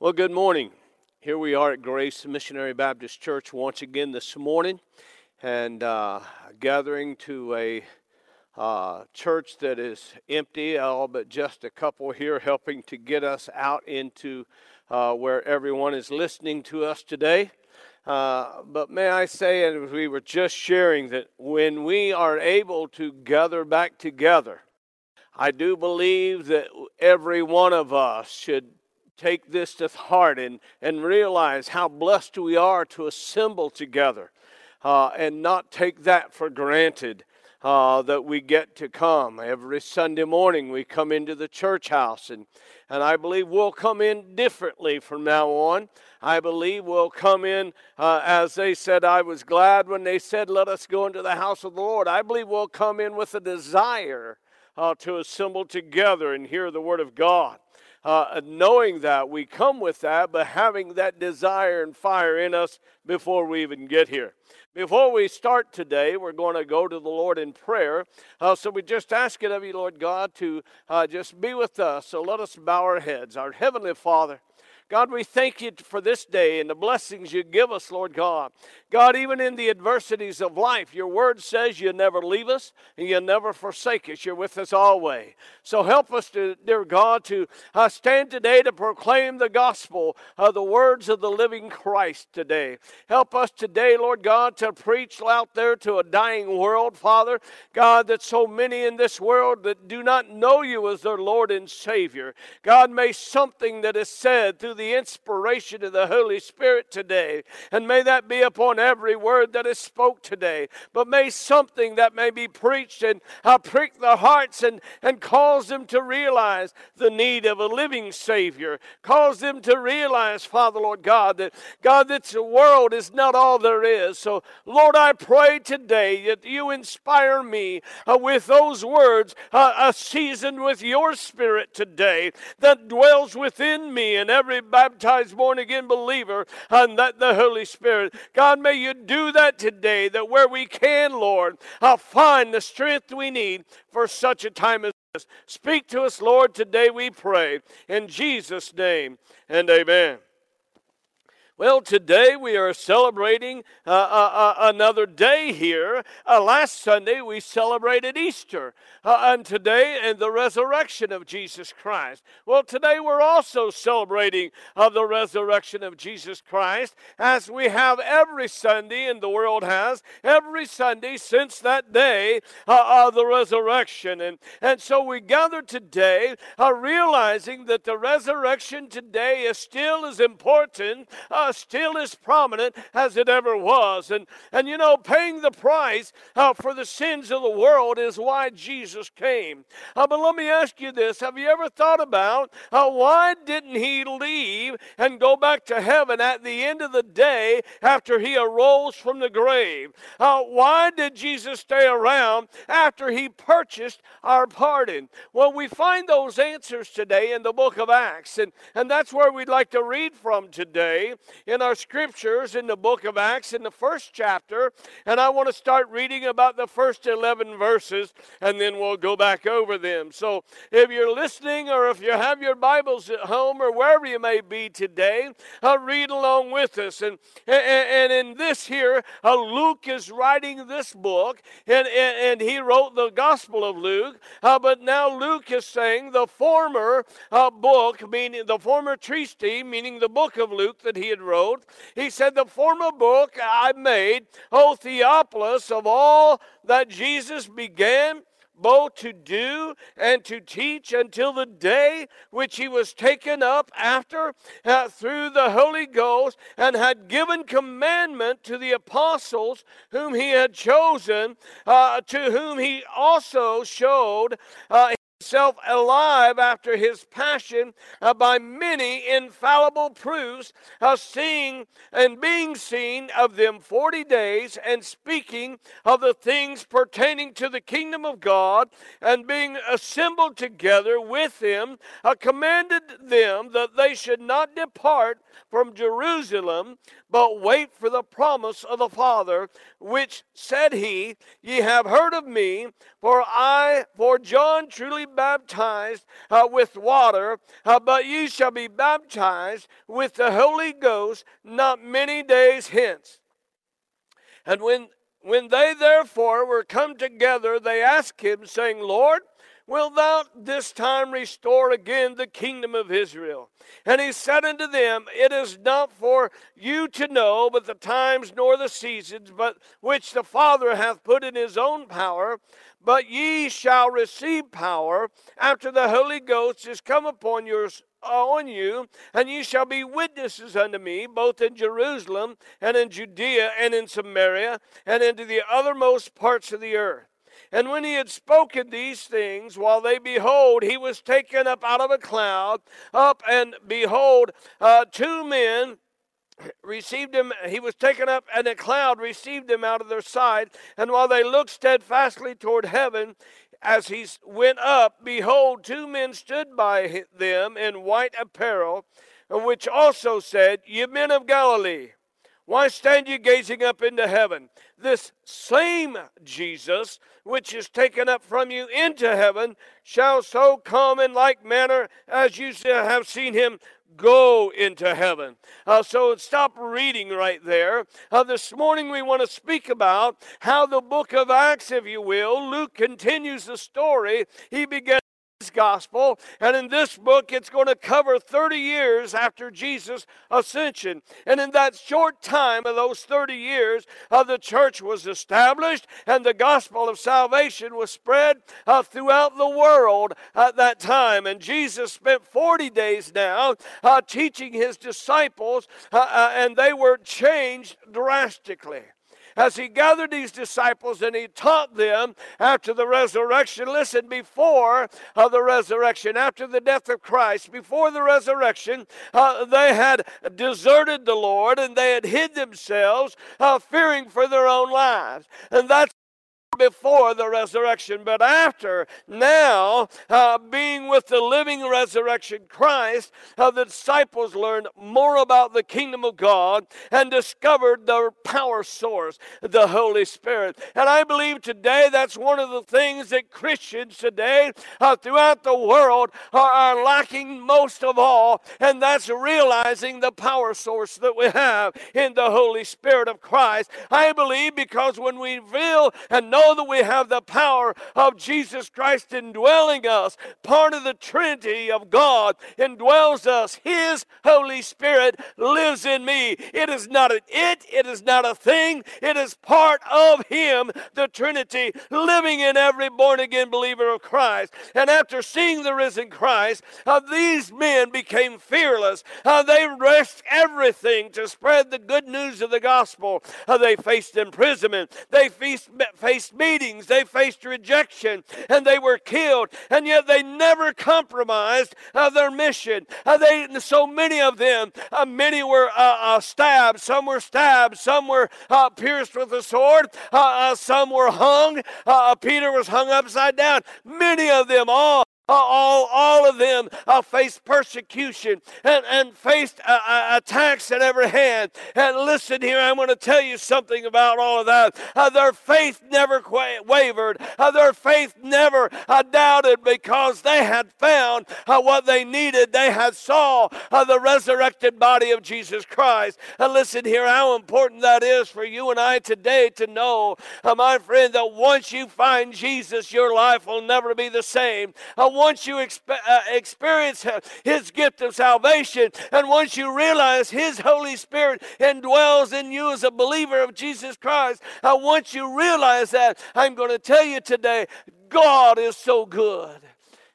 Well, good morning. Here we are at Grace Missionary Baptist Church once again this morning and uh, gathering to a uh, church that is empty, all but just a couple here helping to get us out into uh, where everyone is listening to us today. Uh, but may I say, and we were just sharing, that when we are able to gather back together, I do believe that every one of us should take this to heart and, and realize how blessed we are to assemble together uh, and not take that for granted. Uh, that we get to come every Sunday morning. We come into the church house, and, and I believe we'll come in differently from now on. I believe we'll come in uh, as they said. I was glad when they said, Let us go into the house of the Lord. I believe we'll come in with a desire uh, to assemble together and hear the Word of God uh, knowing that we come with that, but having that desire and fire in us before we even get here. Before we start today, we're going to go to the Lord in prayer. Uh, so we just ask it of you, Lord God, to uh, just be with us. So let us bow our heads. Our Heavenly Father, God, we thank you for this day and the blessings you give us, Lord God. God, even in the adversities of life, your word says you never leave us and you never forsake us. You're with us always. So help us, to, dear God, to uh, stand today to proclaim the gospel of the words of the living Christ today. Help us today, Lord God, to preach out there to a dying world, Father. God, that so many in this world that do not know you as their Lord and Savior. God, may something that is said through the inspiration of the Holy Spirit today. And may that be upon every word that is spoke today. But may something that may be preached and uh, prick the hearts and, and cause them to realize the need of a living Savior. Cause them to realize, Father, Lord God, that God, that the world is not all there is. So, Lord, I pray today that you inspire me uh, with those words, uh, uh, seasoned with your Spirit today that dwells within me and every baptized, born again believer, and that the Holy Spirit. God, may you do that today, that where we can, Lord, I'll find the strength we need for such a time as this. Speak to us, Lord, today we pray. In Jesus' name, and amen. Well, today we are celebrating uh, uh, uh, another day here. Uh, last Sunday we celebrated Easter, uh, and today and the resurrection of Jesus Christ. Well, today we're also celebrating of the resurrection of Jesus Christ, as we have every Sunday, and the world has every Sunday since that day uh, of the resurrection. And and so we gather today, realizing that the resurrection today is still as important uh, still as prominent as it ever was. And, and you know, paying the price uh, for the sins of the world is why Jesus came. Uh, but let me ask you this Have you ever thought about uh, why didn't he leave and go back to heaven at the end of the day after he arose from the grave? Uh, why did Jesus stay around after he purchased our pardon? Well, we find those answers today in the book of Acts, and, and that's where we'd like to read from today in our scriptures in the book of Acts in the first chapter. And I want to start reading about the first 11 verses and then we'll go back over them. So if you're listening or if you have your Bibles at home or wherever you may be today, uh, read along with us. And, and, and in this here, uh, Luke is writing this book and, and, and he wrote the Gospel of Luke. Uh, but now Luke is saying the former uh, book, meaning the former treatise, meaning the book of Luke that he had wrote. He said, The former book I made, O Theophilus, of all that Jesus began both to do and to teach until the day which he was taken up after uh, through the Holy Ghost and had given commandment to the apostles whom he had chosen, uh, to whom he also showed uh, himself alive after his passion uh, by many infallible proofs, uh, seeing and being seen of them forty days, and speaking of the things pertaining to the kingdom of God, and being assembled together with him, uh, commanded them that they should not depart from Jerusalem, but wait for the promise of the Father, which said he, Ye have heard of me, for I, for John truly baptized uh, with water, uh, but ye shall be baptized with the Holy Ghost not many days hence. And when when they therefore were come together, they asked him, saying, Lord, Wilt thou this time restore again the kingdom of Israel? And he said unto them, It is not for you to know, but the times nor the seasons, but which the Father hath put in his own power. But ye shall receive power after the Holy Ghost is come upon your on you, and ye shall be witnesses unto me, both in Jerusalem and in Judea and in Samaria and into the othermost parts of the earth. And when he had spoken these things, while they behold, he was taken up out of a cloud, up and behold, uh, two men received him he was taken up and a cloud received him out of their sight. And while they looked steadfastly toward heaven as he went up behold two men stood by them in white apparel which also said ye men of galilee why stand ye gazing up into heaven this same Jesus, which is taken up from you into heaven, shall so come in like manner as you have seen him go into heaven. Uh, so stop reading right there. Uh, this morning we want to speak about how the book of Acts, if you will, Luke continues the story. He began gospel. And in this book, it's going to cover 30 years after Jesus' ascension. And in that short time of those 30 years, uh, the church was established and the gospel of salvation was spread uh, throughout the world at that time. And Jesus spent 40 days now uh, teaching his disciples, uh, uh, and they were changed drastically as he gathered these disciples and he taught them after the resurrection. Listen, before uh, the resurrection, after the death of Christ, before the resurrection, uh, they had deserted the Lord and they had hid themselves, uh, fearing for their own lives. And that's before the resurrection, but after. Now, uh, being with the living resurrection Christ, uh, the disciples learned more about the kingdom of God and discovered their power source, the Holy Spirit. And I believe today that's one of the things that Christians today uh, throughout the world are, are lacking most of all, and that's realizing the power source that we have in the Holy Spirit of Christ. I believe because when we feel and know know that we have the power of Jesus Christ indwelling us. Part of the Trinity of God indwells us. His Holy Spirit lives in me. It is not an it, it is not a thing, it is part of Him, the Trinity, living in every born again believer of Christ. And after seeing the risen Christ, uh, these men became fearless. Uh, they risked everything to spread the good news of the gospel. Uh, they faced imprisonment, they faced, faced meetings, they faced rejection, and they were killed, and yet they never compromised uh, their mission. Uh, they, so many of them, uh, many were uh, uh, stabbed, some were stabbed, some were uh, pierced with a sword, some were hung. Peter was hung upside down. Many of them all all, all of them uh, faced persecution and, and faced uh, uh, attacks at every hand. And listen here, I want to tell you something about all of that. Uh, their faith never wavered, uh, their faith never doubted because they had found what they needed. They had saw the resurrected body of Jesus Christ. And listen here, how important that is for you and I today to know, my friend, that once you find Jesus, your life will never be the same once you exp- uh, experience His gift of salvation, and once you realize His Holy Spirit indwells in you as a believer of Jesus Christ, uh, once you realize that, I'm going to tell you today, God is so good.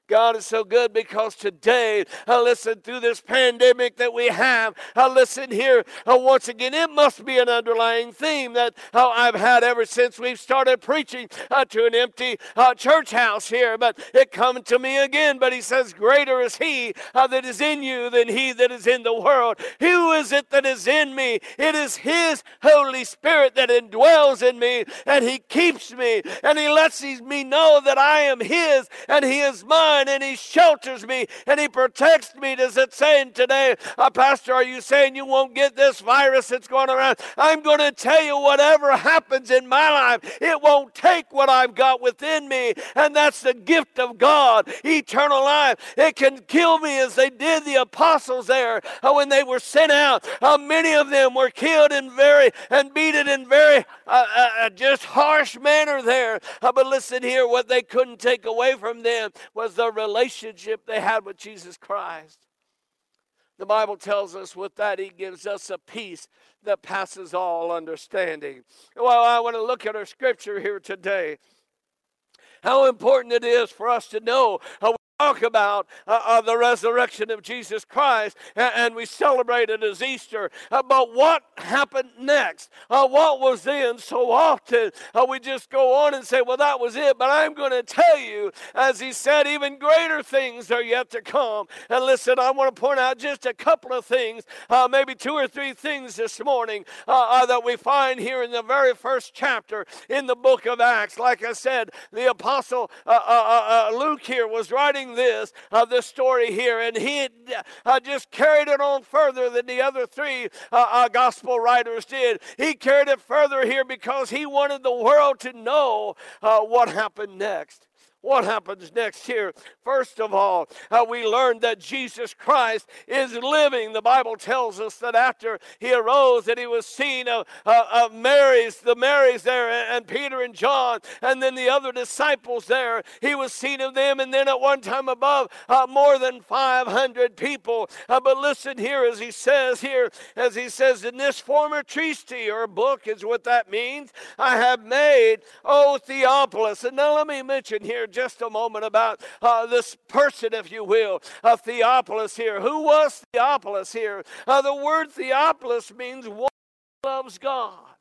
God is so good because today, uh, listen, through this pandemic that we have, uh, listen here, uh, once again, it must be an underlying theme that uh, I've had ever since we've started preaching uh, to an empty uh, church house here. But it comes to me again. But he says, Greater is he that is in you than he that is in the world. Who is it that is in me? It is his Holy Spirit that indwells in me, and he keeps me, and he lets me know that I am his and he is mine and He shelters me and He protects me. Does it say today, uh, Pastor, are you saying you won't get this virus that's going around? I'm going to tell you whatever happens in my life, it won't take what I've got within me. And that's the gift of God, eternal life. It can kill me as they did the apostles there uh, when they were sent out. Uh, many of them were killed in very and beaten in very uh, uh, uh just harsh manner there. Uh, but listen here, what they couldn't take away from them was the relationship they had with Jesus Christ. The Bible tells us with that He gives us a peace that passes all understanding. Well, I want to look at our scripture here today. How important it is for us to know how talk about uh, uh, the resurrection of Jesus Christ and, and we celebrate it as Easter. Uh, but what happened next? Uh, what was then? So often uh, we just go on and say, well, that was it. But I'm going to tell you, as he said, even greater things are yet to come. And listen, I want to point out just a couple of things, maybe two or three things this morning that we find here in the very first chapter in the book of Acts. Like I said, the apostle Luke here was writing this, uh, this story here, and he uh, just carried it on further than the other three uh, uh, gospel writers did. He carried it further here because he wanted the world to know uh, what happened next. What happens next here? First of all, uh, we learn that Jesus Christ is living. The Bible tells us that after he arose, that he was seen of, uh, of Mary's, the Marys there, and Peter and John, and then the other disciples there. He was seen of them, and then at one time above, uh, more than 500 people. Uh, but listen here, as he says here, as he says, in this former treatise or book is what that means. I have made, O Theophilus. And now let me mention here just a moment about uh, this person, if you will, uh, Theophilus here. Who was Theophilus here? Uh, the word Theophilus means one loves God.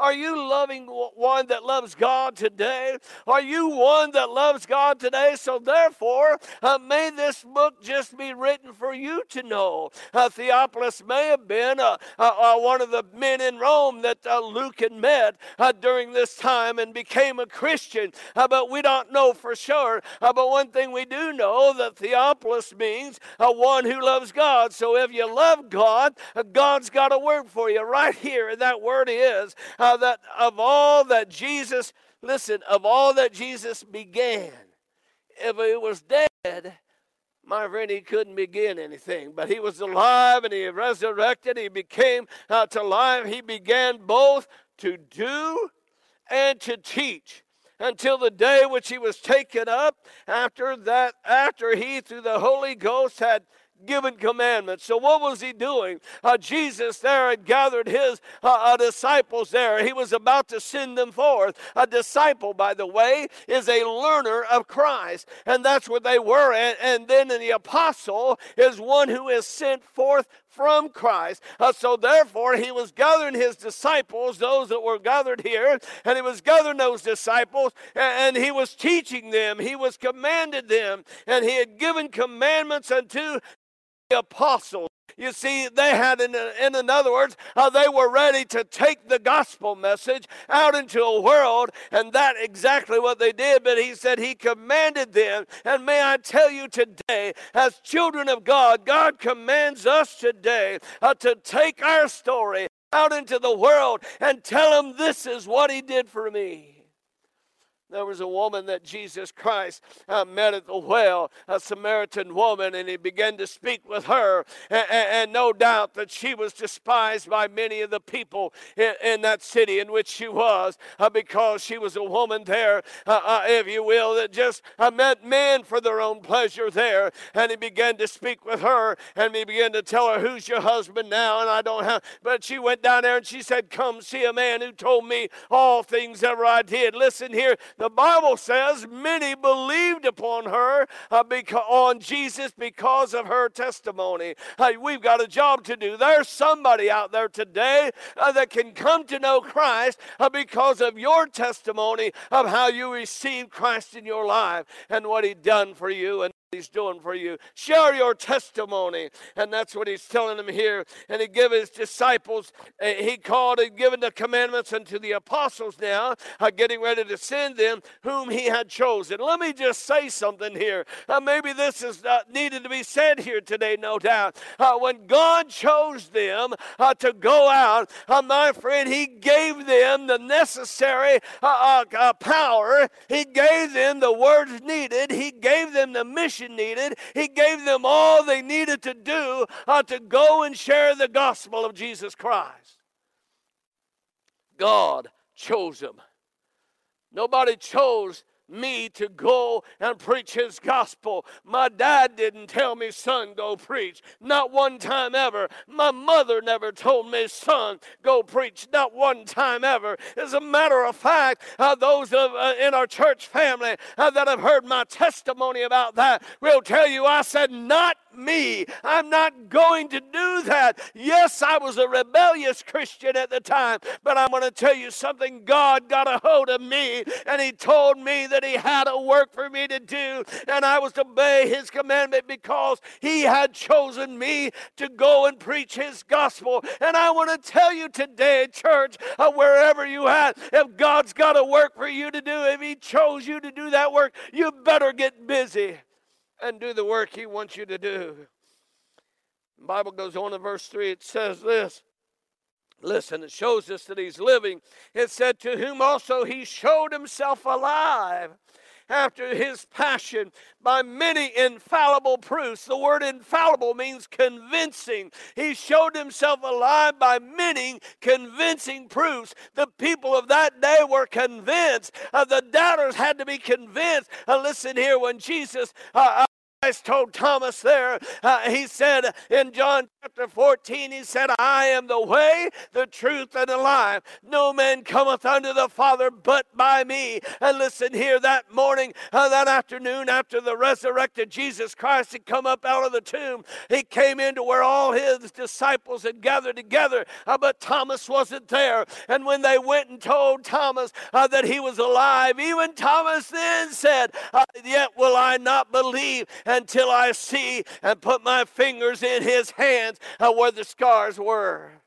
Are you loving one that loves God today? Are you one that loves God today? So, therefore, uh, may this book just be written for you to know. Uh, Theophilus may have been uh, uh, uh one of the men in Rome that uh, Luke had met during this time and became a Christian, but we don't know for sure. but one thing we do know that Theophilus means one who loves God. So, if you love God, God's got a word for you right here, and that word is uh, that of all that Jesus, listen, of all that Jesus began, if he was dead, my friend, he couldn't begin anything. But he was alive and he resurrected. He became uh, to life. He began both to do and to teach until the day which he was taken up after that after he through the holy ghost had given commandments. So, what was he doing? Uh, Jesus there had gathered his uh, uh, disciples there. He was about to send them forth. A disciple, by the way, is a learner of Christ, and that's what they were. And, and then the apostle is one who is sent forth from Christ. Uh, so therefore, he was gathering his disciples, those that were gathered here, and he was gathering those disciples, and, and he was teaching them. He was commanded them, and he had given commandments unto apostles. You see, they had, in, in other words, uh, they were ready to take the gospel message out into a world, and that exactly what they did. But he said he commanded them. And may I tell you today, as children of God, God commands us today uh, to take our story out into the world and tell them this is what he did for me. There was a woman that Jesus Christ uh, met at the well, a Samaritan woman, and he began to speak with her. And, and, no doubt that she was despised by many of the people in, in that city in which she was uh, because she was a woman there, uh, uh if you will, that just uh, met men for their own pleasure there. And he began to speak with her and he began to tell her, Who's your husband now? And I don't have, but she went down there and she said, Come see a man who told me all things ever I did. Listen here the Bible says many believed upon her, uh, on Jesus because of her testimony. Hey, we've got a job to do. There's somebody out there today uh, that can come to know Christ uh, because of your testimony of how you received Christ in your life and what He done for you. And he's doing for you. Share your testimony. And that's what he's telling them here. And he gave his disciples, uh, he called and given the commandments unto the apostles now, uh, getting ready to send them, whom he had chosen. Let me just say something here. Uh, maybe this is uh, needed to be said here today, no doubt. Uh, when God chose them uh, to go out, my friend, he gave them the necessary power. He gave them the words needed. He gave them the mission needed. He gave them all they needed to do uh, to go and share the gospel of Jesus Christ. God chose them. Nobody chose me to go and preach his gospel. My dad didn't tell me, son, go preach. Not one time ever. My mother never told me, son, go preach. Not one time ever. As a matter of fact, uh, those of, uh, in our church family uh, that have heard my testimony about that will tell you I said, not me. I'm not going to do that. Yes, I was a rebellious Christian at the time, but I'm going to tell you something. God got a hold of me and He told me that He had a work for me to do, and I was to obey His commandment because He had chosen me to go and preach His gospel. And I want to tell you today, church, uh, wherever you at, if God's got a work for you to do, if He chose you to do that work, you better get busy and do the work He wants you to do. The Bible goes on in verse 3, it says this. Listen, it shows us that he's living. It said, To whom also he showed himself alive after his passion by many infallible proofs. The word infallible means convincing. He showed himself alive by many convincing proofs. The people of that day were convinced. Uh, the doubters had to be convinced. Uh, listen here, when Jesus uh, Christ told Thomas there, uh, he said in John chapter 14, he said, I am the way, the truth, and the life. No man cometh unto the Father but by me. And listen here, that morning, uh, that afternoon, after the resurrected Jesus Christ had come up out of the tomb, he came into where all his disciples had gathered together, uh, but Thomas wasn't there. And when they went and told Thomas uh, that he was alive, even Thomas then said, uh, Yet will I not believe until I see and put my fingers in his hands uh, where the scars were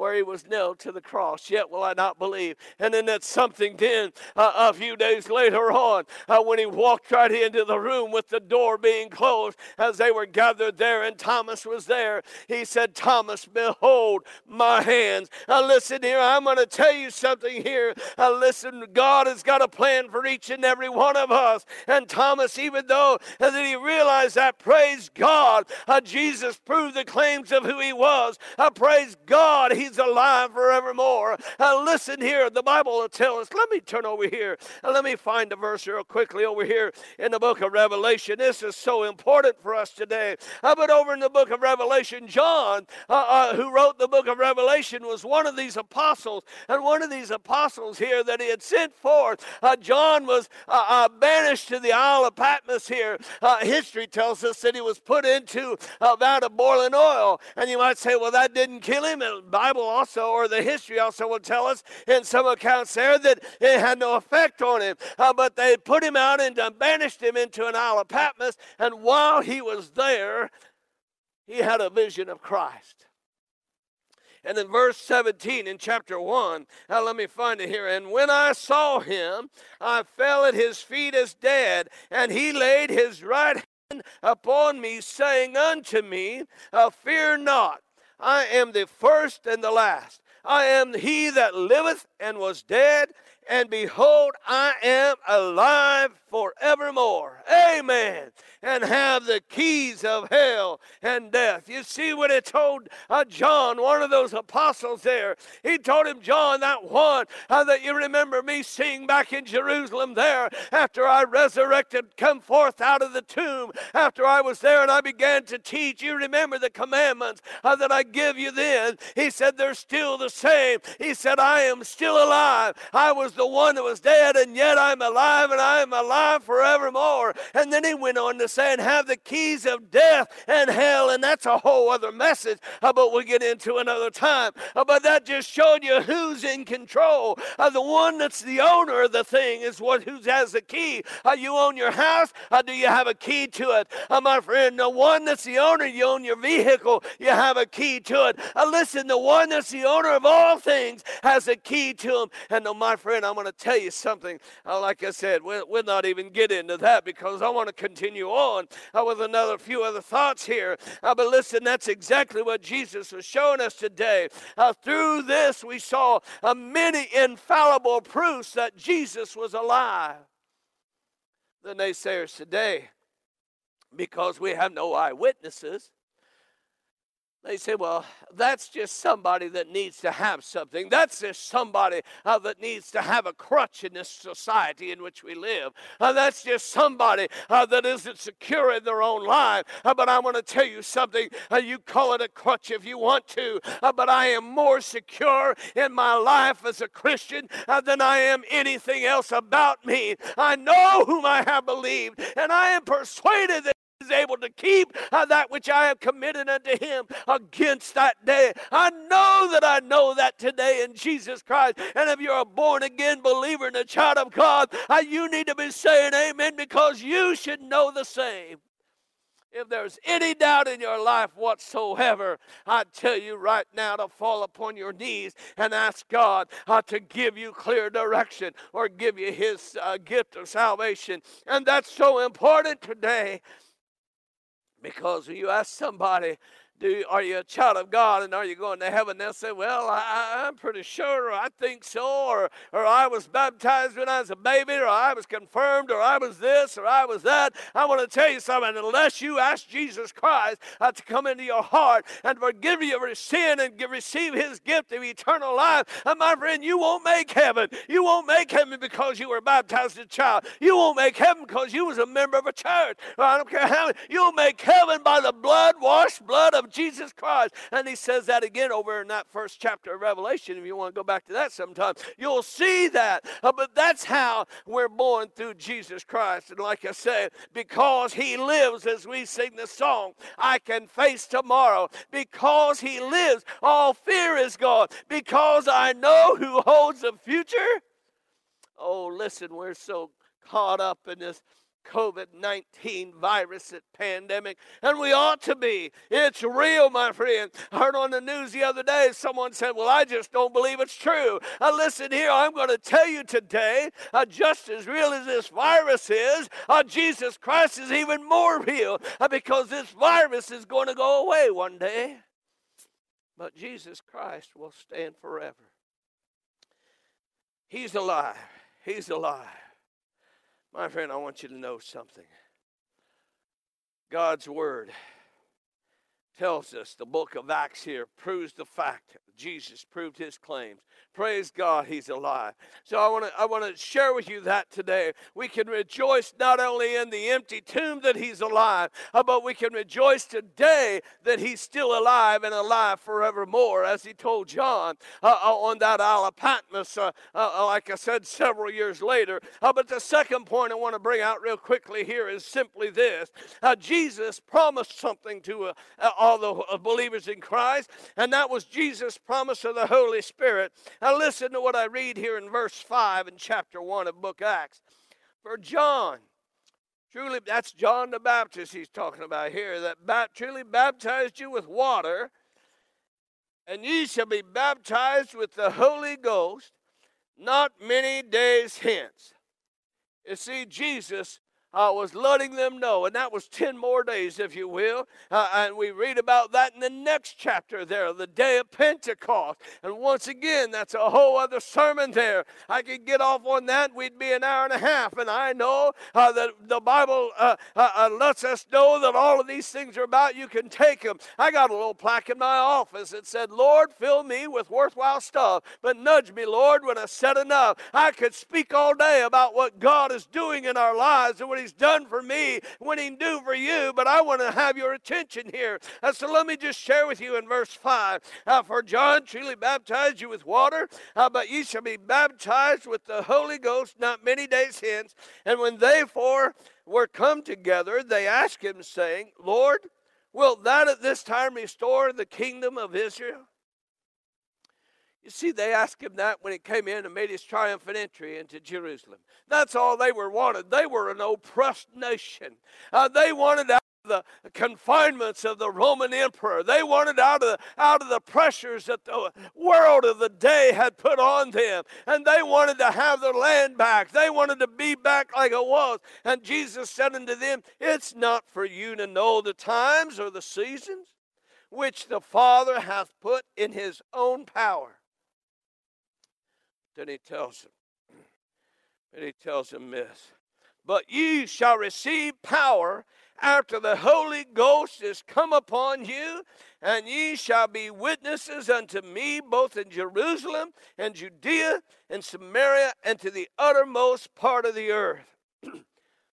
where he was nailed to the cross. Yet will I not believe. And then that's something then uh, a few days later on uh, when he walked right into the room with the door being closed as they were gathered there and Thomas was there. He said, Thomas, behold my hands. Now listen here, I'm going to tell you something here. Uh, listen, God has got a plan for each and every one of us. And Thomas, even though that he realized that, praise God, uh, Jesus proved the claims of who he was. Uh, praise God, he's alive forevermore. Uh, listen here, the Bible will tell us. Let me turn over here. Uh, let me find a verse real quickly over here in the book of Revelation. This is so important for us today. Uh, but over in the book of Revelation, John, uh, uh, who wrote the book of Revelation, was one of these apostles. And one of these apostles here that he had sent forth, uh, John was banished to the Isle of Patmos here. history tells us that he was put into a vat of boiling oil. And you might say, well, that didn't kill him. Bible Bible also, or the history also will tell us in some accounts there that it had no effect on him. Uh, but they put him out and banished him into an Isle of Patmos. And while he was there, he had a vision of Christ. And in verse 17 in chapter 1, now let me find it here. And when I saw him, I fell at his feet as dead, and he laid his right hand upon me, saying unto me, uh, Fear not. I am the first and the last. I am he that liveth and was dead, and behold, I am alive forevermore. Amen. And have the keys of hell and death. You see what it told uh, John, one of those apostles there. He told him, John, that one uh, that you remember me seeing back in Jerusalem there after I resurrected, come forth out of the tomb, after I was there and I began to teach. You remember the commandments uh, that I give you then. He said, they're still the same. He said, I am still alive. I was the one that was dead, and yet I'm alive, and I am alive forevermore. And then he went on to say, and have the keys of death and hell and that's a whole other message, uh, but we'll get into another time. Uh, but that just showed you who's in control. Uh, the one that's the owner of the thing is what who has the key. You own your house, do you have a key to it? My friend, the one that's the owner, you own your vehicle, you have a key to it. Listen, the one that's the owner of all things has a key to him. And my friend, I'm going to tell you something. Uh, like I said, we'll, we'll, not even get into that because I want to continue on uh, with another few other thoughts here. Uh, but listen, that's exactly what Jesus was showing us today. Through this, we saw many infallible proofs that Jesus was alive. The naysayers today, because we have no eyewitnesses, they say, well, that's just somebody that needs to have something. That's just somebody uh, that needs to have a crutch in this society in which we live. Uh, that's just somebody uh, that isn't secure in their own life. Uh, but I want to tell you something. Uh, you call it a crutch if you want to, uh, but I am more secure in my life as a Christian than I am anything else about me. I know whom I have believed, and I am persuaded that is able to keep uh, that which I have committed unto him against that day. I know that I know that today in Jesus Christ. And if you're a born again believer and a child of God, uh, you need to be saying amen because you should know the same. If there's any doubt in your life whatsoever, I tell you right now to fall upon your knees and ask God uh, to give you clear direction or give you His uh, gift of salvation. And that's so important today. Because when you ask somebody, do are you a child of God and are you going to heaven? They'll say, Well, I, am pretty sure, or I think so, or or I was baptized when I was a baby, or I was confirmed, or I was this, or I was that. I want to tell you something. Unless you ask Jesus Christ uh, to come into your heart and forgive you of your sin and receive His gift of eternal life, and my friend, you won't make heaven. You won't make heaven because you were baptized as a child. You won't make heaven because you was a member of a church. I don't care how. You'll make heaven by the blood washed blood of Jesus Christ. And he says that again over in that first chapter of Revelation. If you want to go back to that sometime, you'll see that. Uh, but that's how we're born through Jesus Christ. And like I said, because he lives as we sing the song, I can face tomorrow. Because he lives, all fear is gone. Because I know who holds the future. Oh, listen, we're so caught up in this COVID 19 virus pandemic, and we ought to be. It's real, my friend. I heard on the news the other day someone said, Well, I just don't believe it's true. Uh, listen here, I'm going to tell you today, uh, just as real as this virus is, uh, Jesus Christ is even more real uh, because this virus is going to go away one day. But Jesus Christ will stand forever. He's alive. He's alive. My friend, I want you to know something. God's Word tells us, the book of Acts here proves the fact Jesus proved his claims. Praise God, he's alive. So I want to I want to share with you that today. We can rejoice not only in the empty tomb that he's alive, uh, but we can rejoice today that he's still alive and alive forevermore, as he told John uh, uh on that Isle of Patmos, uh, uh, like I said, several years later. but the second point I want to bring out real quickly here is simply this: Jesus promised something to all the believers in Christ, and that was Jesus' promise of the Holy Spirit. Now, listen to what I read here in verse 5 in chapter 1 of book Acts. For John, truly, that's John the Baptist he's talking about here, that ba- truly baptized you with water, and ye shall be baptized with the Holy Ghost not many days hence. You see, Jesus uh, was letting them know, and that was 10 more days, if you will. Uh, and we read about that in the next chapter there, the day of Pentecost. And once again, that's a whole other sermon there. I could get off on that, we'd be an hour and a half. And I know uh, that the Bible uh, uh, uh, lets us know that all of these things are about. You can take them. I got a little plaque in my office that said, Lord, fill me with worthwhile stuff, but nudge me, Lord, when I said enough. I could speak all day about what God is doing in our lives and what He's done for me, what He can do for you, but I want to have your attention here. Uh, so let me just share with you in verse 5. Uh, for John truly baptized you with water, uh, but ye shall be baptized with the Holy Ghost not many days hence. And when they four were come together, they asked him, saying, Lord, Will that at this time restore the kingdom of Israel? You see, they asked him that when he came in and made his triumphant entry into Jerusalem. That's all they were wanted. They were an oppressed nation. Uh, they wanted out of the confinements of the Roman emperor. They wanted out of out of the pressures that the world of the day had put on them, and they wanted to have their land back. They wanted to be back like it was. And Jesus said unto them, "It's not for you to know the times or the seasons." Which the Father hath put in his own power. Then he tells him, and he tells him this But ye shall receive power after the Holy Ghost is come upon you, and ye shall be witnesses unto me both in Jerusalem and Judea and Samaria and to the uttermost part of the earth.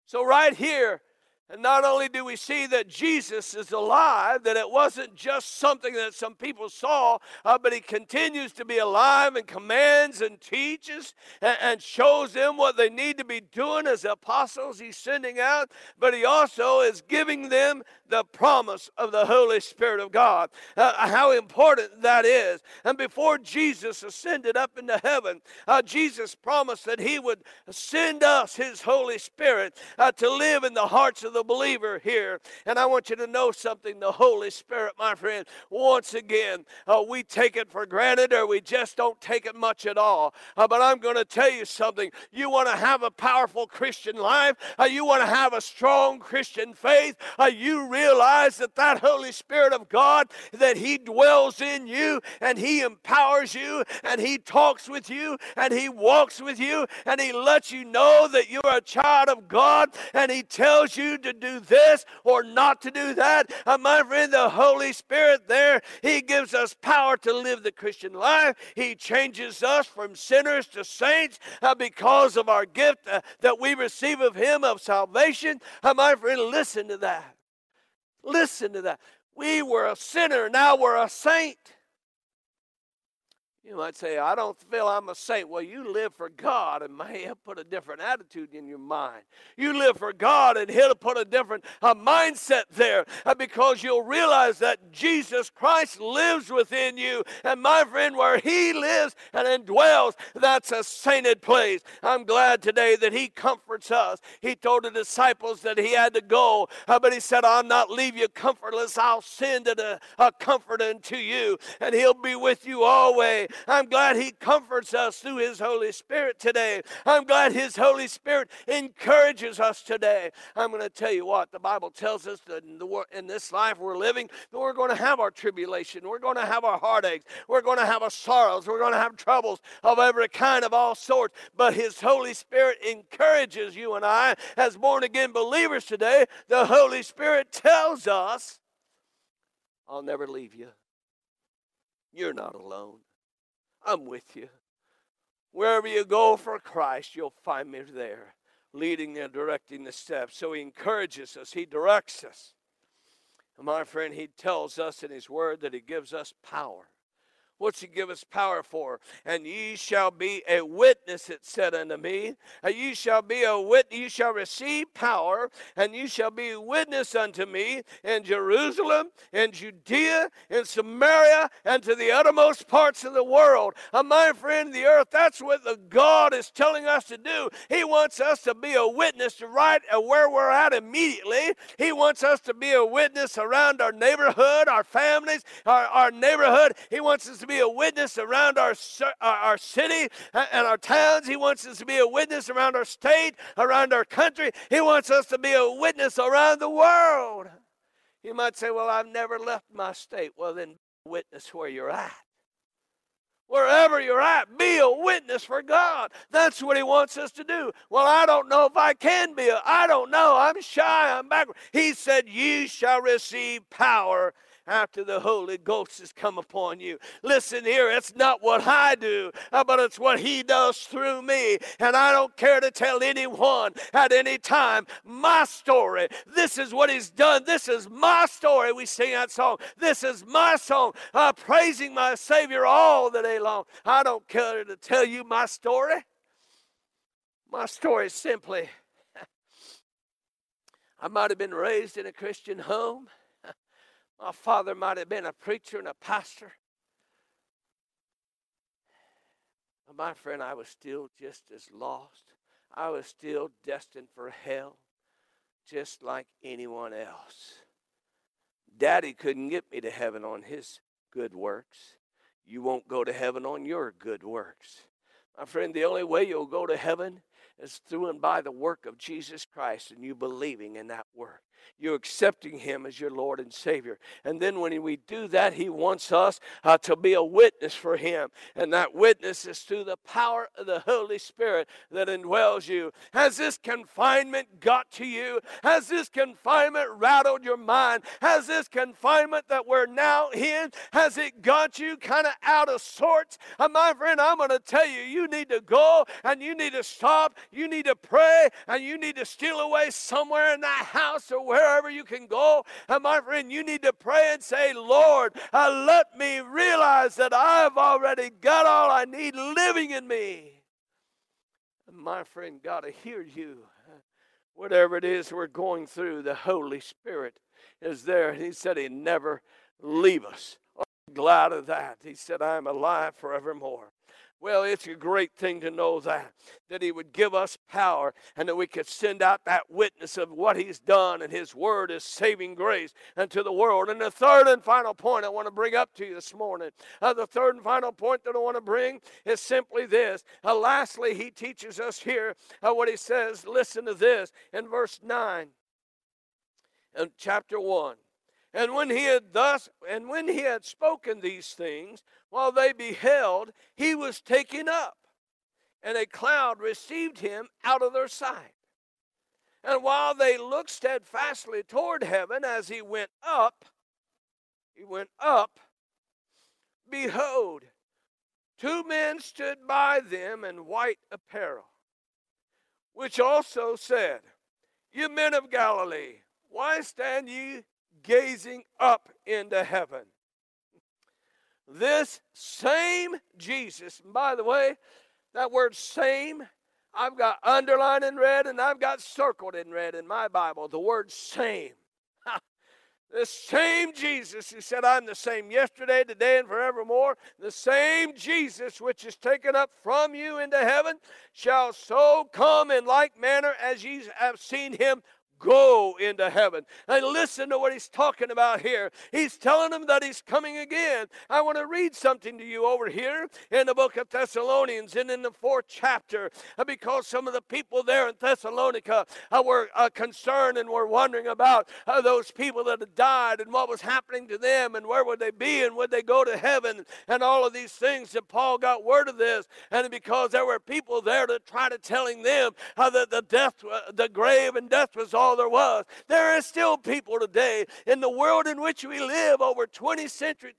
so, right here, and not only do we see that Jesus is alive, that it wasn't just something that some people saw, uh, but he continues to be alive and commands and teaches and, and, shows them what they need to be doing as apostles. He's sending out, but he also is giving them the promise of the Holy Spirit of God. Uh, how important that is. And before Jesus ascended up into heaven, uh, Jesus promised that he would send us his Holy Spirit uh, to live in the hearts of the believer here. And I want you to know something the Holy Spirit, my friend, once again, uh, we take it for granted or we just don't take it much at all. Uh, but I'm going to tell you something. You want to have a powerful Christian life, uh, you want to have a strong Christian faith, you realize that that Holy Spirit of God, that He dwells in you and He empowers you and He talks with you and He walks with you and He lets you know that you're a child of God and He tells you to do this or not to do that. Uh, my friend, the Holy Spirit there, He gives us power to live the Christian life. He changes us from sinners to saints uh, because of our gift uh, that we receive of Him of salvation. Uh, my friend, listen to that. Listen to that. We were a sinner, now we're a saint. You might say, I don't feel I'm a saint. Well, you live for God, and may He'll put a different attitude in your mind. You live for God, and He'll put a different a mindset there uh, because you'll realize that Jesus Christ lives within you. And my friend, where He lives and indwells, that's a sainted place. I'm glad today that He comforts us. He told the disciples that He had to go, uh, but He said, I'll not leave you comfortless. I'll send a, a comforter unto you, and He'll be with you always. I'm glad He comforts us through His Holy Spirit today. I'm glad His Holy Spirit encourages us today. I'm going to tell you what, the Bible tells us that in, the, in this life we're living, that we're going to have our tribulation, we're going to have our heartaches, we're going to have our sorrows, we're going to have troubles of every kind of all sorts. But His Holy Spirit encourages you and I as born again believers today. The Holy Spirit tells us, I'll never leave you. You're not alone. I'm with you. Wherever you go for Christ, you'll find me there, leading and directing the steps. So he encourages us, he directs us. And my friend, he tells us in his word that he gives us power. What's he give us power for? And ye shall be a witness, it said unto me. And ye shall be a witness, you shall receive power, and you shall be witness unto me in Jerusalem, in Judea, in Samaria, and to the uttermost parts of the world. And my friend, the earth, that's what the God is telling us to do. He wants us to be a witness to right uh, where we're at immediately. He wants us to be a witness around our neighborhood, our families, our, our neighborhood. He wants us to be a witness around our, our city and our towns. He wants us to be a witness around our state, around our country. He wants us to be a witness around the world. You might say, Well, I've never left my state. Well, then witness where you're at. Wherever you're at, be a witness for God. That's what He wants us to do. Well, I don't know if I can be. I don't know. I'm shy. I'm backward. He said, Ye shall receive power after the Holy Ghost has come upon you. Listen here, it's not what I do, uh, but it's what He does through me. And I don't care to tell anyone at any time my story. This is what He's done. This is my story. We sing that song. This is my song, uh, praising my Savior all the day long. I don't care to tell you my story. My story is simply I might have been raised in a Christian home. My father might have been a preacher and a pastor. But my friend, I was still just as lost. I was still destined for hell, just like anyone else. Daddy couldn't get me to heaven on his good works. You won't go to heaven on your good works. My friend, the only way you'll go to heaven is through and by the work of Jesus Christ and you believing in that work you accepting Him as your Lord and Savior. And then when we do that, He wants us uh, to be a witness for Him. And that witness is through the power of the Holy Spirit that indwells you. Has this confinement got to you? Has this confinement rattled your mind? Has this confinement that we're now in, has it got you kind of out of sorts? Uh, my friend, I'm going to tell you, you need to go and you need to stop. You need to pray and you need to steal away somewhere in that house or wherever you can go. And my friend, you need to pray and say, Lord, uh, let me realize that I've already got all I need living in me. And my friend, God to hear you. Whatever it is we're going through, the Holy Spirit is there. And He said He'd never leave us. I'm glad of that. He said, I am alive forevermore. Well, it's a great thing to know that, that He would give us power and that we could send out that witness of what He's done and His Word is saving grace unto the world. And the third and final point I want to bring up to you this morning, uh, the third and final point that I want to bring is simply this. Uh, lastly, He teaches us here uh, what He says. Listen to this in verse 9 in chapter 1. And when he had thus and when he had spoken these things, while they beheld, he was taken up, and a cloud received him out of their sight. And while they looked steadfastly toward heaven as he went up, he went up, behold, two men stood by them in white apparel, which also said, You men of Galilee, why stand ye gazing up into heaven? This same Jesus, by the way, that word same, I've got underlined in red and I've got circled in red in my Bible. The word same. the same Jesus who said, I'm the same yesterday, today, and forevermore. The same Jesus which is taken up from you into heaven shall so come in like manner as ye have seen him go into heaven. And listen to what he's talking about here. He's telling them that he's coming again. I want to read something to you over here in the book of Thessalonians and in the fourth chapter uh, because some of the people there in Thessalonica uh, were uh, concerned and were wondering about those people that had died and what was happening to them and where would they be and would they go to heaven and all of these things. And Paul got word of this and because there were people there to try to telling them that the death, the grave and death was all all there was. There are still people today in the world in which we live over 20 centuries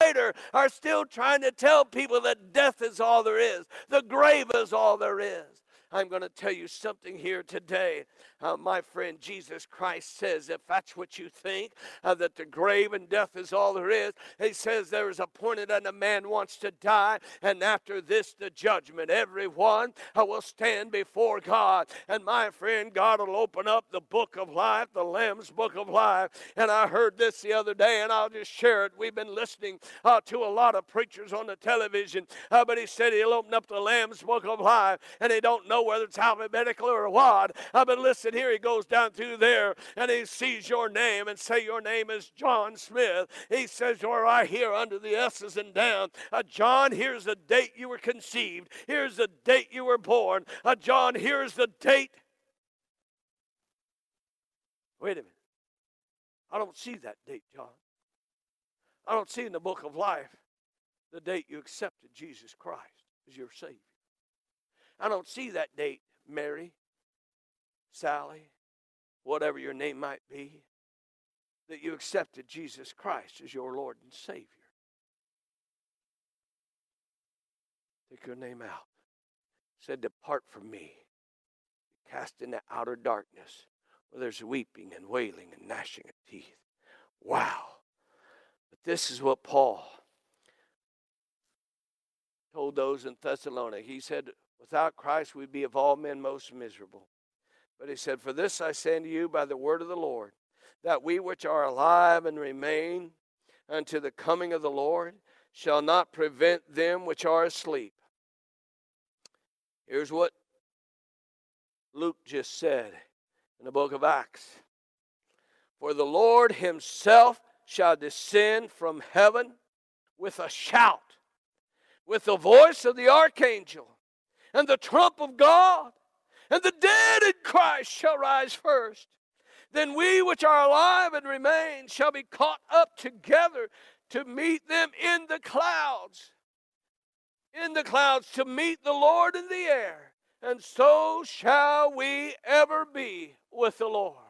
later are still trying to tell people that death is all there is, the grave is all there is. I'm going to tell you something here today uh, my friend Jesus Christ says, if that's what you think, uh, that the grave and death is all there is, he says there is appointed a man wants to die, and after this, the judgment. Everyone uh, will stand before God. And my friend, God will open up the book of life, the Lamb's book of life. And I heard this the other day, and I'll just share it. We've been listening uh, to a lot of preachers on the television, uh, but he said he'll open up the Lamb's book of life, and they don't know whether it's alphabetical or what. Uh, but listen, here he goes down through there and he sees your name and say your name is John Smith. He says you're right here under the S's and down. Uh, John, here's the date you were conceived. Here's the date you were born. Uh, John, here's the date. Wait a minute. I don't see that date, John. I don't see in the book of life the date you accepted Jesus Christ as your Savior. I don't see that date, Mary. Sally, whatever your name might be, that you accepted Jesus Christ as your Lord and Savior. Take your name out. Said, Depart from me, cast into outer darkness where there's weeping and wailing and gnashing of teeth. Wow. But this is what Paul told those in Thessalonica. He said, Without Christ, we'd be of all men most miserable. But he said, For this I say unto you by the word of the Lord, that we which are alive and remain unto the coming of the Lord shall not prevent them which are asleep. Here's what Luke just said in the book of Acts For the Lord himself shall descend from heaven with a shout, with the voice of the archangel, and the trump of God, and the dead in Christ shall rise first. Then we which are alive and remain shall be caught up together to meet them in the clouds. In the clouds to meet the Lord in the air. And so shall we ever be with the Lord.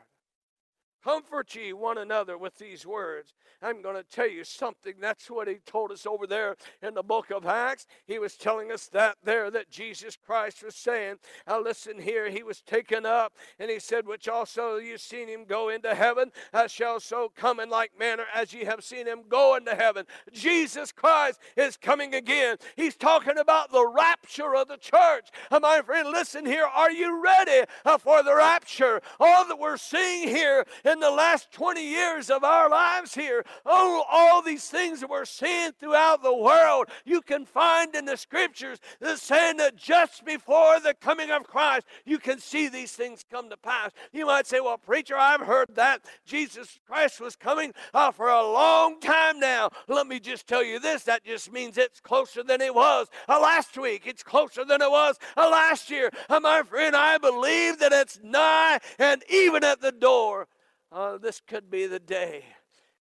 Comfort ye one another with these words. I'm going to tell you something. That's what he told us over there in the book of Acts. He was telling us that there that Jesus Christ was saying. Now listen here. He was taken up, and he said, Which also you've seen him go into heaven, as shall so come in like manner as ye have seen him go into heaven. Jesus Christ is coming again. He's talking about the rapture of the church. And my friend, listen here. Are you ready uh, for the rapture? All that we're seeing here in the last 20 years of our lives here Oh, all these things that we're seeing throughout the world, you can find in the scriptures that saying that just before the coming of Christ, you can see these things come to pass. You might say, Well, preacher, I've heard that Jesus Christ was coming uh, for a long time now. Let me just tell you this that just means it's closer than it was uh, last week, it's closer than it was uh, last year. Uh, my friend, I believe that it's nigh and even at the door. Uh, this could be the day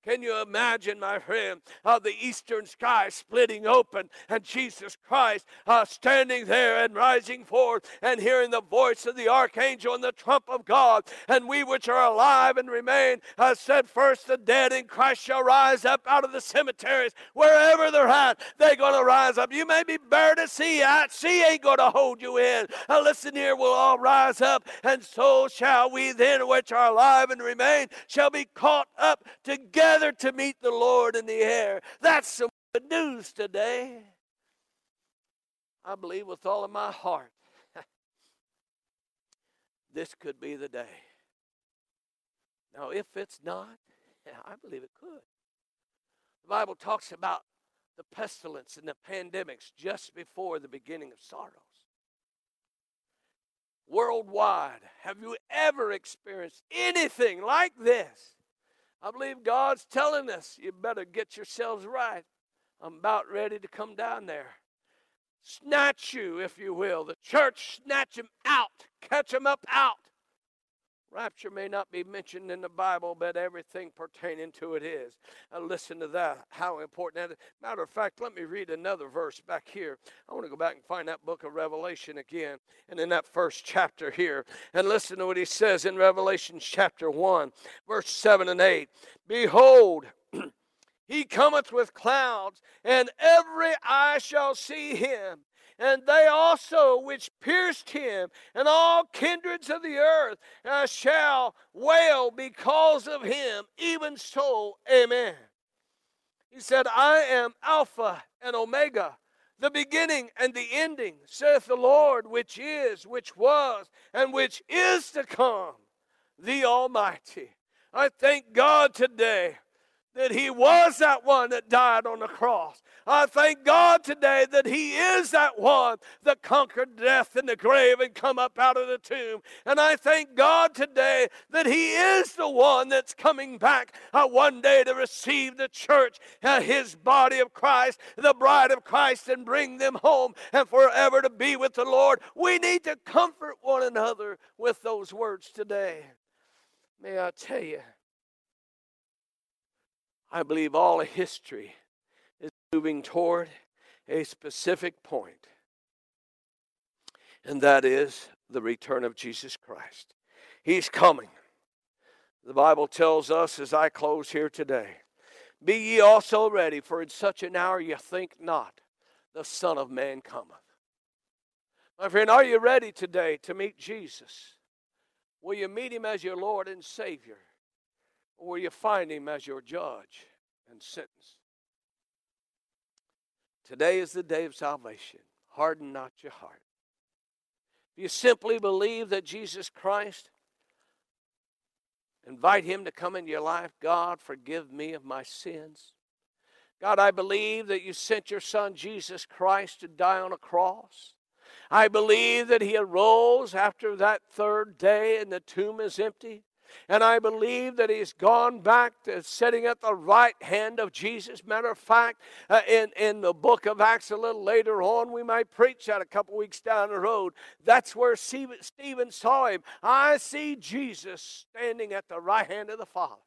can you imagine, my friend, uh, the eastern sky splitting open and Jesus Christ uh, standing there and rising forth and hearing the voice of the archangel and the trump of God? And we which are alive and remain uh, said, First the dead in Christ shall rise up out of the cemeteries, wherever they're at, they're going to rise up. You may be buried at sea. At sea ain't going to hold you in. Uh, listen here, we'll all rise up, and so shall we then which are alive and remain shall be caught up together together to meet the Lord in the air. That's some good news today. I believe with all of my heart this could be the day. Now, if it's not, I believe it could. The Bible talks about the pestilence and the pandemics just before the beginning of sorrows. Worldwide, have you ever experienced anything like this? I believe God's telling us, you better get yourselves right. I'm about ready to come down there. Snatch you, if you will. The church snatch them out, catch them up out. Rapture may not be mentioned in the Bible, but everything pertaining to it is. Now listen to that, how important that is. Matter of fact, let me read another verse back here. I want to go back and find that book of Revelation again, and in that first chapter here. And listen to what he says in Revelation chapter 1, verse 7 and 8. Behold, he cometh with clouds, and every eye shall see him and they also which pierced him, and all kindreds of the earth uh, shall wail because of him. Even so, amen. He said, I am Alpha and Omega, the beginning and the ending, saith the Lord, which is, which was, and which is to come, the Almighty. I thank God today that he was that one that died on the cross. I thank God today that he is that one that conquered death in the grave and come up out of the tomb. And I thank God today that he is the one that's coming back uh, one day to receive the church, uh, his body of Christ, the bride of Christ, and bring them home and forever to be with the Lord. We need to comfort one another with those words today. May I tell you, I believe all of history is moving toward a specific point, and that is the return of Jesus Christ. He's coming. The Bible tells us, as I close here today, Be ye also ready, for in such an hour ye think not the Son of Man cometh. My friend, are you ready today to meet Jesus? Will you meet him as your Lord and Savior? Or will you find him as your judge and sentence? Today is the day of salvation. Harden not your heart. If you simply believe that Jesus Christ Invite Him to come into your life. God, forgive me of my sins. God, I believe that you sent your Son, Jesus Christ, to die on a cross. I believe that He arose after that third day and the tomb is empty. And I believe that he's gone back to sitting at the right hand of Jesus. Matter of fact, uh, in, in the book of Acts, a little later on, we might preach that a couple weeks down the road. That's where Stephen, saw him. I see Jesus standing at the right hand of the Father.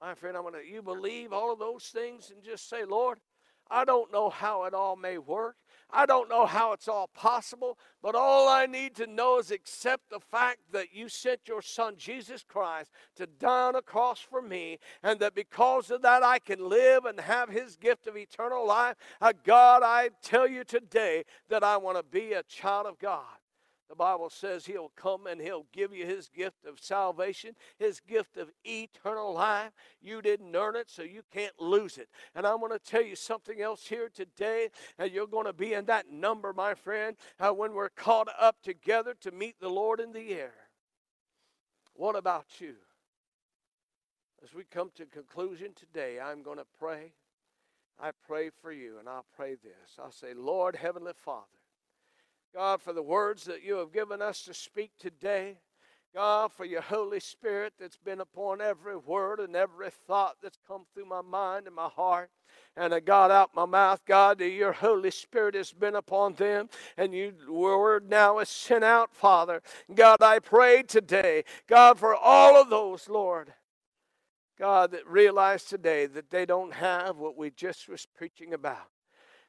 My friend, I'm going to, you believe all of those things and just say, Lord, I don't know how it all may work. I don't know how it's all possible, but all I need to know is accept the fact that you sent your son Jesus Christ to die on a cross for me, and that because of that I can live and have his gift of eternal life. Uh, God, I tell you today that I want to be a child of God. The Bible says He'll come and He'll give you His gift of salvation, His gift of eternal life. You didn't earn it, so you can't lose it. And I'm going to tell you something else here today, and you're going to be in that number, my friend, uh, when we're caught up together to meet the Lord in the air. What about you? As we come to conclusion today, I'm going to pray. I pray for you, and I'll pray this. I'll say, Lord, Heavenly Father, God, for the words that you have given us to speak today. God, for your Holy Spirit that's been upon every word and every thought that's come through my mind and my heart and I got out my mouth, God, that your Holy Spirit has been upon them, and your word now is sent out, Father. God, I pray today, God, for all of those, Lord, God, that realize today that they don't have what we just was preaching about.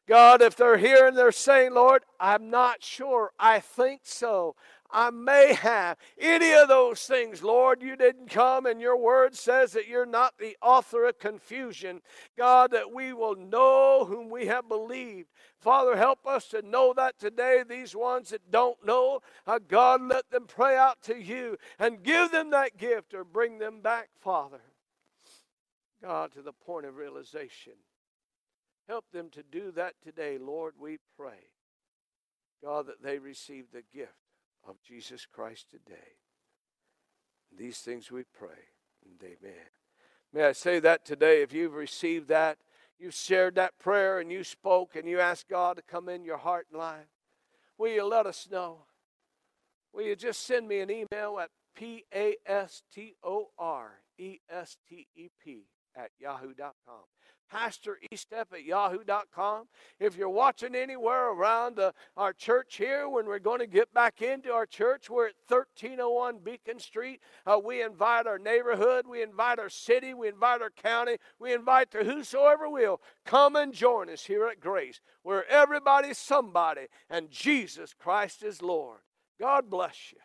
God, if they're here and they're saying, Lord, I'm not sure, I think so. I may have any of those things, Lord. You didn't come, and your word says that you're not the author of confusion. God, that we will know whom we have believed. Father, help us to know that today. These ones that don't know, uh, God, let them pray out to you and give them that gift or bring them back, Father. God, to the point of realization. Help them to do that today, Lord, we pray. God, that they receive the gift of Jesus Christ today. These things we pray, and amen. May I say that today, if you've received that, you've shared that prayer, and you spoke, and you asked God to come in your heart and life, will you let us know? Will you just send me an email at P A S T O R E S T E P at yahoo.com. Pastor Estep at yahoo.com. If you're watching anywhere around the, our church here, when we're going to get back into our church, we're at 1301 Beacon Street. Uh, we invite our neighborhood, we invite our city, we invite our county, we invite to whosoever will come and join us here at Grace, where everybody's somebody and Jesus Christ is Lord. God bless you.